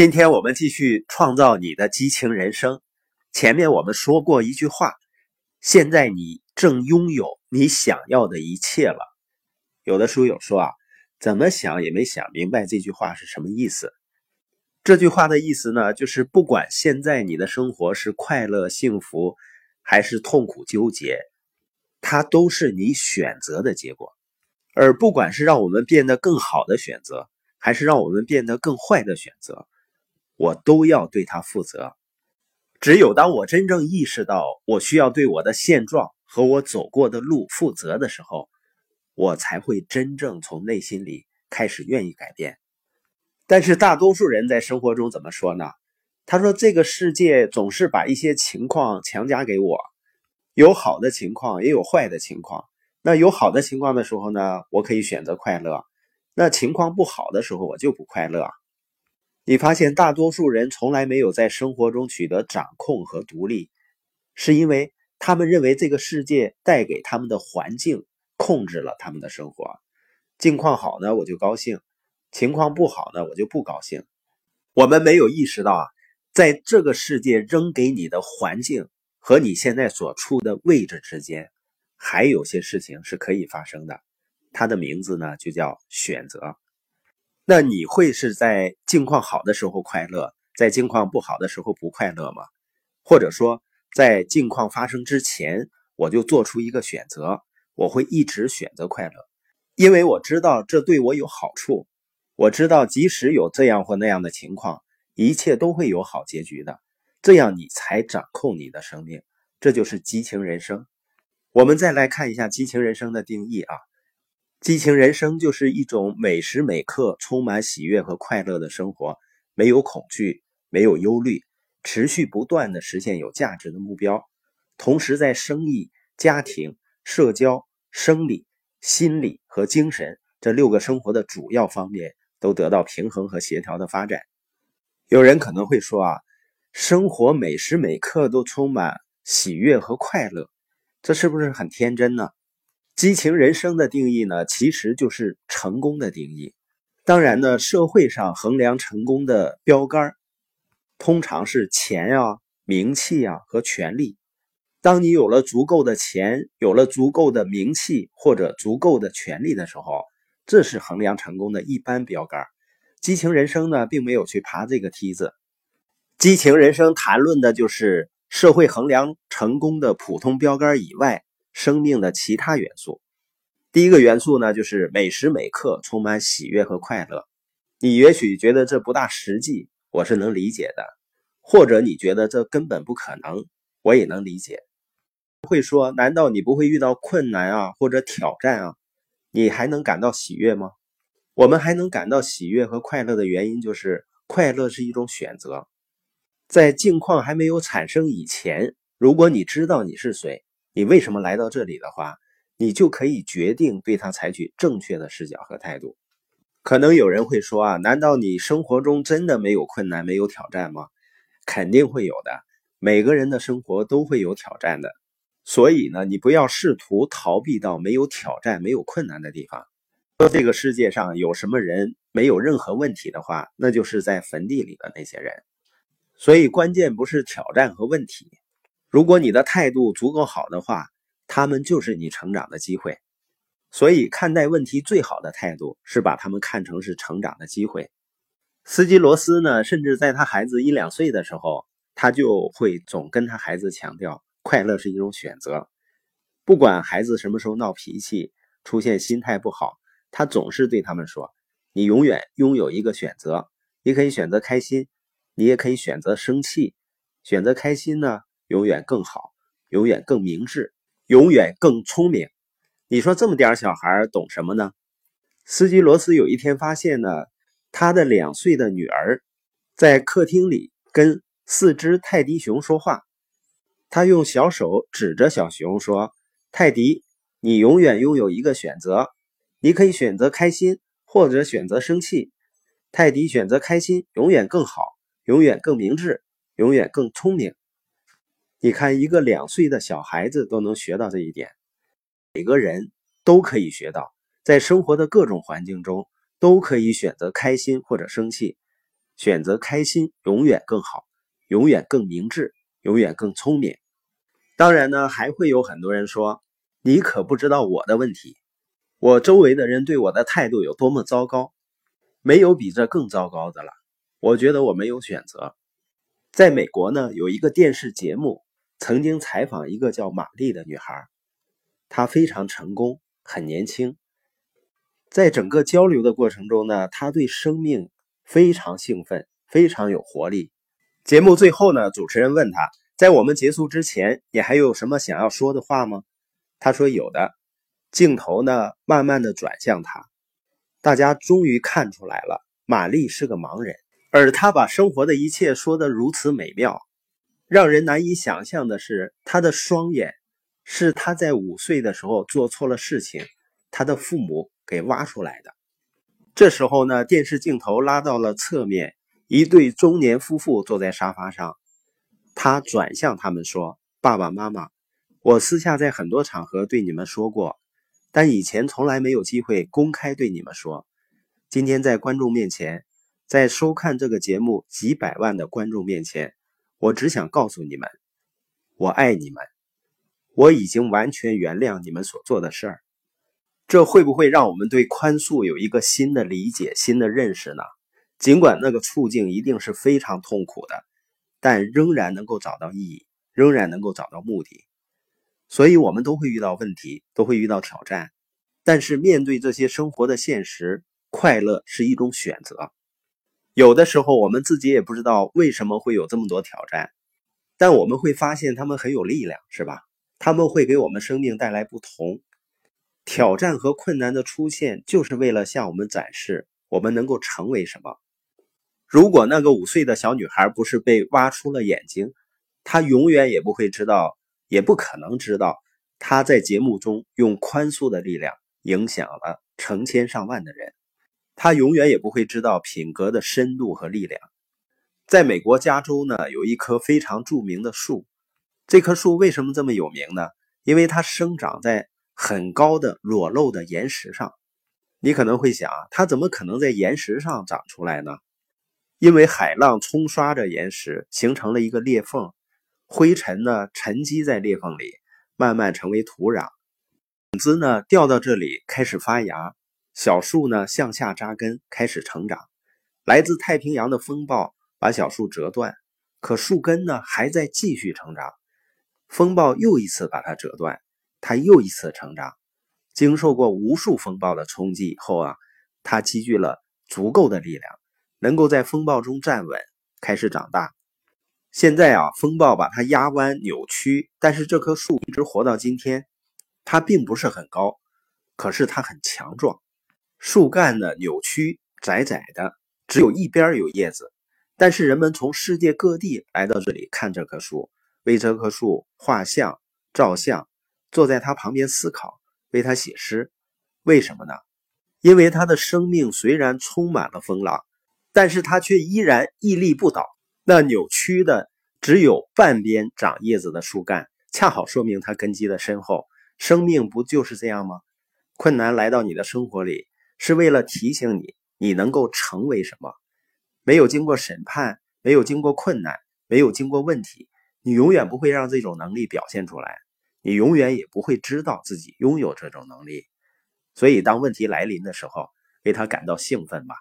今天我们继续创造你的激情人生。前面我们说过一句话：现在你正拥有你想要的一切了。有的书友说啊，怎么想也没想明白这句话是什么意思。这句话的意思呢，就是不管现在你的生活是快乐幸福，还是痛苦纠结，它都是你选择的结果。而不管是让我们变得更好的选择，还是让我们变得更坏的选择。我都要对他负责。只有当我真正意识到我需要对我的现状和我走过的路负责的时候，我才会真正从内心里开始愿意改变。但是大多数人在生活中怎么说呢？他说：“这个世界总是把一些情况强加给我，有好的情况，也有坏的情况。那有好的情况的时候呢，我可以选择快乐；那情况不好的时候，我就不快乐。”你发现大多数人从来没有在生活中取得掌控和独立，是因为他们认为这个世界带给他们的环境控制了他们的生活。境况好呢，我就高兴；情况不好呢，我就不高兴。我们没有意识到啊，在这个世界扔给你的环境和你现在所处的位置之间，还有些事情是可以发生的。它的名字呢，就叫选择。那你会是在境况好的时候快乐，在境况不好的时候不快乐吗？或者说，在境况发生之前，我就做出一个选择，我会一直选择快乐，因为我知道这对我有好处。我知道即使有这样或那样的情况，一切都会有好结局的。这样你才掌控你的生命，这就是激情人生。我们再来看一下激情人生的定义啊。激情人生就是一种每时每刻充满喜悦和快乐的生活，没有恐惧，没有忧虑，持续不断的实现有价值的目标，同时在生意、家庭、社交、生理、心理和精神这六个生活的主要方面都得到平衡和协调的发展。有人可能会说啊，生活每时每刻都充满喜悦和快乐，这是不是很天真呢？激情人生的定义呢，其实就是成功的定义。当然呢，社会上衡量成功的标杆，通常是钱呀、名气呀和权力。当你有了足够的钱，有了足够的名气或者足够的权利的时候，这是衡量成功的一般标杆。激情人生呢，并没有去爬这个梯子。激情人生谈论的就是社会衡量成功的普通标杆以外。生命的其他元素，第一个元素呢，就是每时每刻充满喜悦和快乐。你也许觉得这不大实际，我是能理解的；或者你觉得这根本不可能，我也能理解。会说，难道你不会遇到困难啊，或者挑战啊？你还能感到喜悦吗？我们还能感到喜悦和快乐的原因，就是快乐是一种选择。在境况还没有产生以前，如果你知道你是谁。你为什么来到这里的话，你就可以决定对他采取正确的视角和态度。可能有人会说啊，难道你生活中真的没有困难、没有挑战吗？肯定会有的，每个人的生活都会有挑战的。所以呢，你不要试图逃避到没有挑战、没有困难的地方。说这个世界上有什么人没有任何问题的话，那就是在坟地里的那些人。所以关键不是挑战和问题。如果你的态度足够好的话，他们就是你成长的机会。所以看待问题最好的态度是把他们看成是成长的机会。斯基罗斯呢，甚至在他孩子一两岁的时候，他就会总跟他孩子强调，快乐是一种选择。不管孩子什么时候闹脾气、出现心态不好，他总是对他们说：“你永远拥有一个选择，你可以选择开心，你也可以选择生气。选择开心呢？”永远更好，永远更明智，永远更聪明。你说这么点小孩懂什么呢？斯基罗斯有一天发现呢，他的两岁的女儿在客厅里跟四只泰迪熊说话。他用小手指着小熊说：“泰迪，你永远拥有一个选择，你可以选择开心，或者选择生气。泰迪选择开心，永远更好，永远更明智，永远更聪明。”你看，一个两岁的小孩子都能学到这一点，每个人都可以学到，在生活的各种环境中都可以选择开心或者生气，选择开心永远更好，永远更明智，永远更聪明。当然呢，还会有很多人说：“你可不知道我的问题，我周围的人对我的态度有多么糟糕，没有比这更糟糕的了。”我觉得我没有选择。在美国呢，有一个电视节目曾经采访一个叫玛丽的女孩，她非常成功，很年轻。在整个交流的过程中呢，她对生命非常兴奋，非常有活力。节目最后呢，主持人问她，在我们结束之前，你还有什么想要说的话吗？他说有的。镜头呢，慢慢的转向他，大家终于看出来了，玛丽是个盲人，而他把生活的一切说得如此美妙，让人难以想象的是，他的双眼是他在五岁的时候做错了事情，他的父母。给挖出来的。这时候呢，电视镜头拉到了侧面，一对中年夫妇坐在沙发上。他转向他们说：“爸爸妈妈，我私下在很多场合对你们说过，但以前从来没有机会公开对你们说。今天在观众面前，在收看这个节目几百万的观众面前，我只想告诉你们，我爱你们，我已经完全原谅你们所做的事儿。”这会不会让我们对宽恕有一个新的理解、新的认识呢？尽管那个处境一定是非常痛苦的，但仍然能够找到意义，仍然能够找到目的。所以，我们都会遇到问题，都会遇到挑战。但是，面对这些生活的现实，快乐是一种选择。有的时候，我们自己也不知道为什么会有这么多挑战，但我们会发现他们很有力量，是吧？他们会给我们生命带来不同。挑战和困难的出现，就是为了向我们展示我们能够成为什么。如果那个五岁的小女孩不是被挖出了眼睛，她永远也不会知道，也不可能知道，她在节目中用宽恕的力量影响了成千上万的人。他永远也不会知道品格的深度和力量。在美国加州呢，有一棵非常著名的树。这棵树为什么这么有名呢？因为它生长在。很高的裸露的岩石上，你可能会想，它怎么可能在岩石上长出来呢？因为海浪冲刷着岩石，形成了一个裂缝，灰尘呢沉积在裂缝里，慢慢成为土壤，种子呢掉到这里开始发芽，小树呢向下扎根开始成长。来自太平洋的风暴把小树折断，可树根呢还在继续成长，风暴又一次把它折断。它又一次成长，经受过无数风暴的冲击以后啊，它积聚了足够的力量，能够在风暴中站稳，开始长大。现在啊，风暴把它压弯扭曲，但是这棵树一直活到今天。它并不是很高，可是它很强壮。树干呢扭曲窄窄的，只有一边有叶子。但是人们从世界各地来到这里看这棵树，为这棵树画像、照相。坐在它旁边思考，为它写诗，为什么呢？因为他的生命虽然充满了风浪，但是他却依然屹立不倒。那扭曲的只有半边长叶子的树干，恰好说明他根基的深厚。生命不就是这样吗？困难来到你的生活里，是为了提醒你，你能够成为什么。没有经过审判，没有经过困难，没有经过问题，你永远不会让这种能力表现出来。你永远也不会知道自己拥有这种能力，所以当问题来临的时候，为他感到兴奋吧。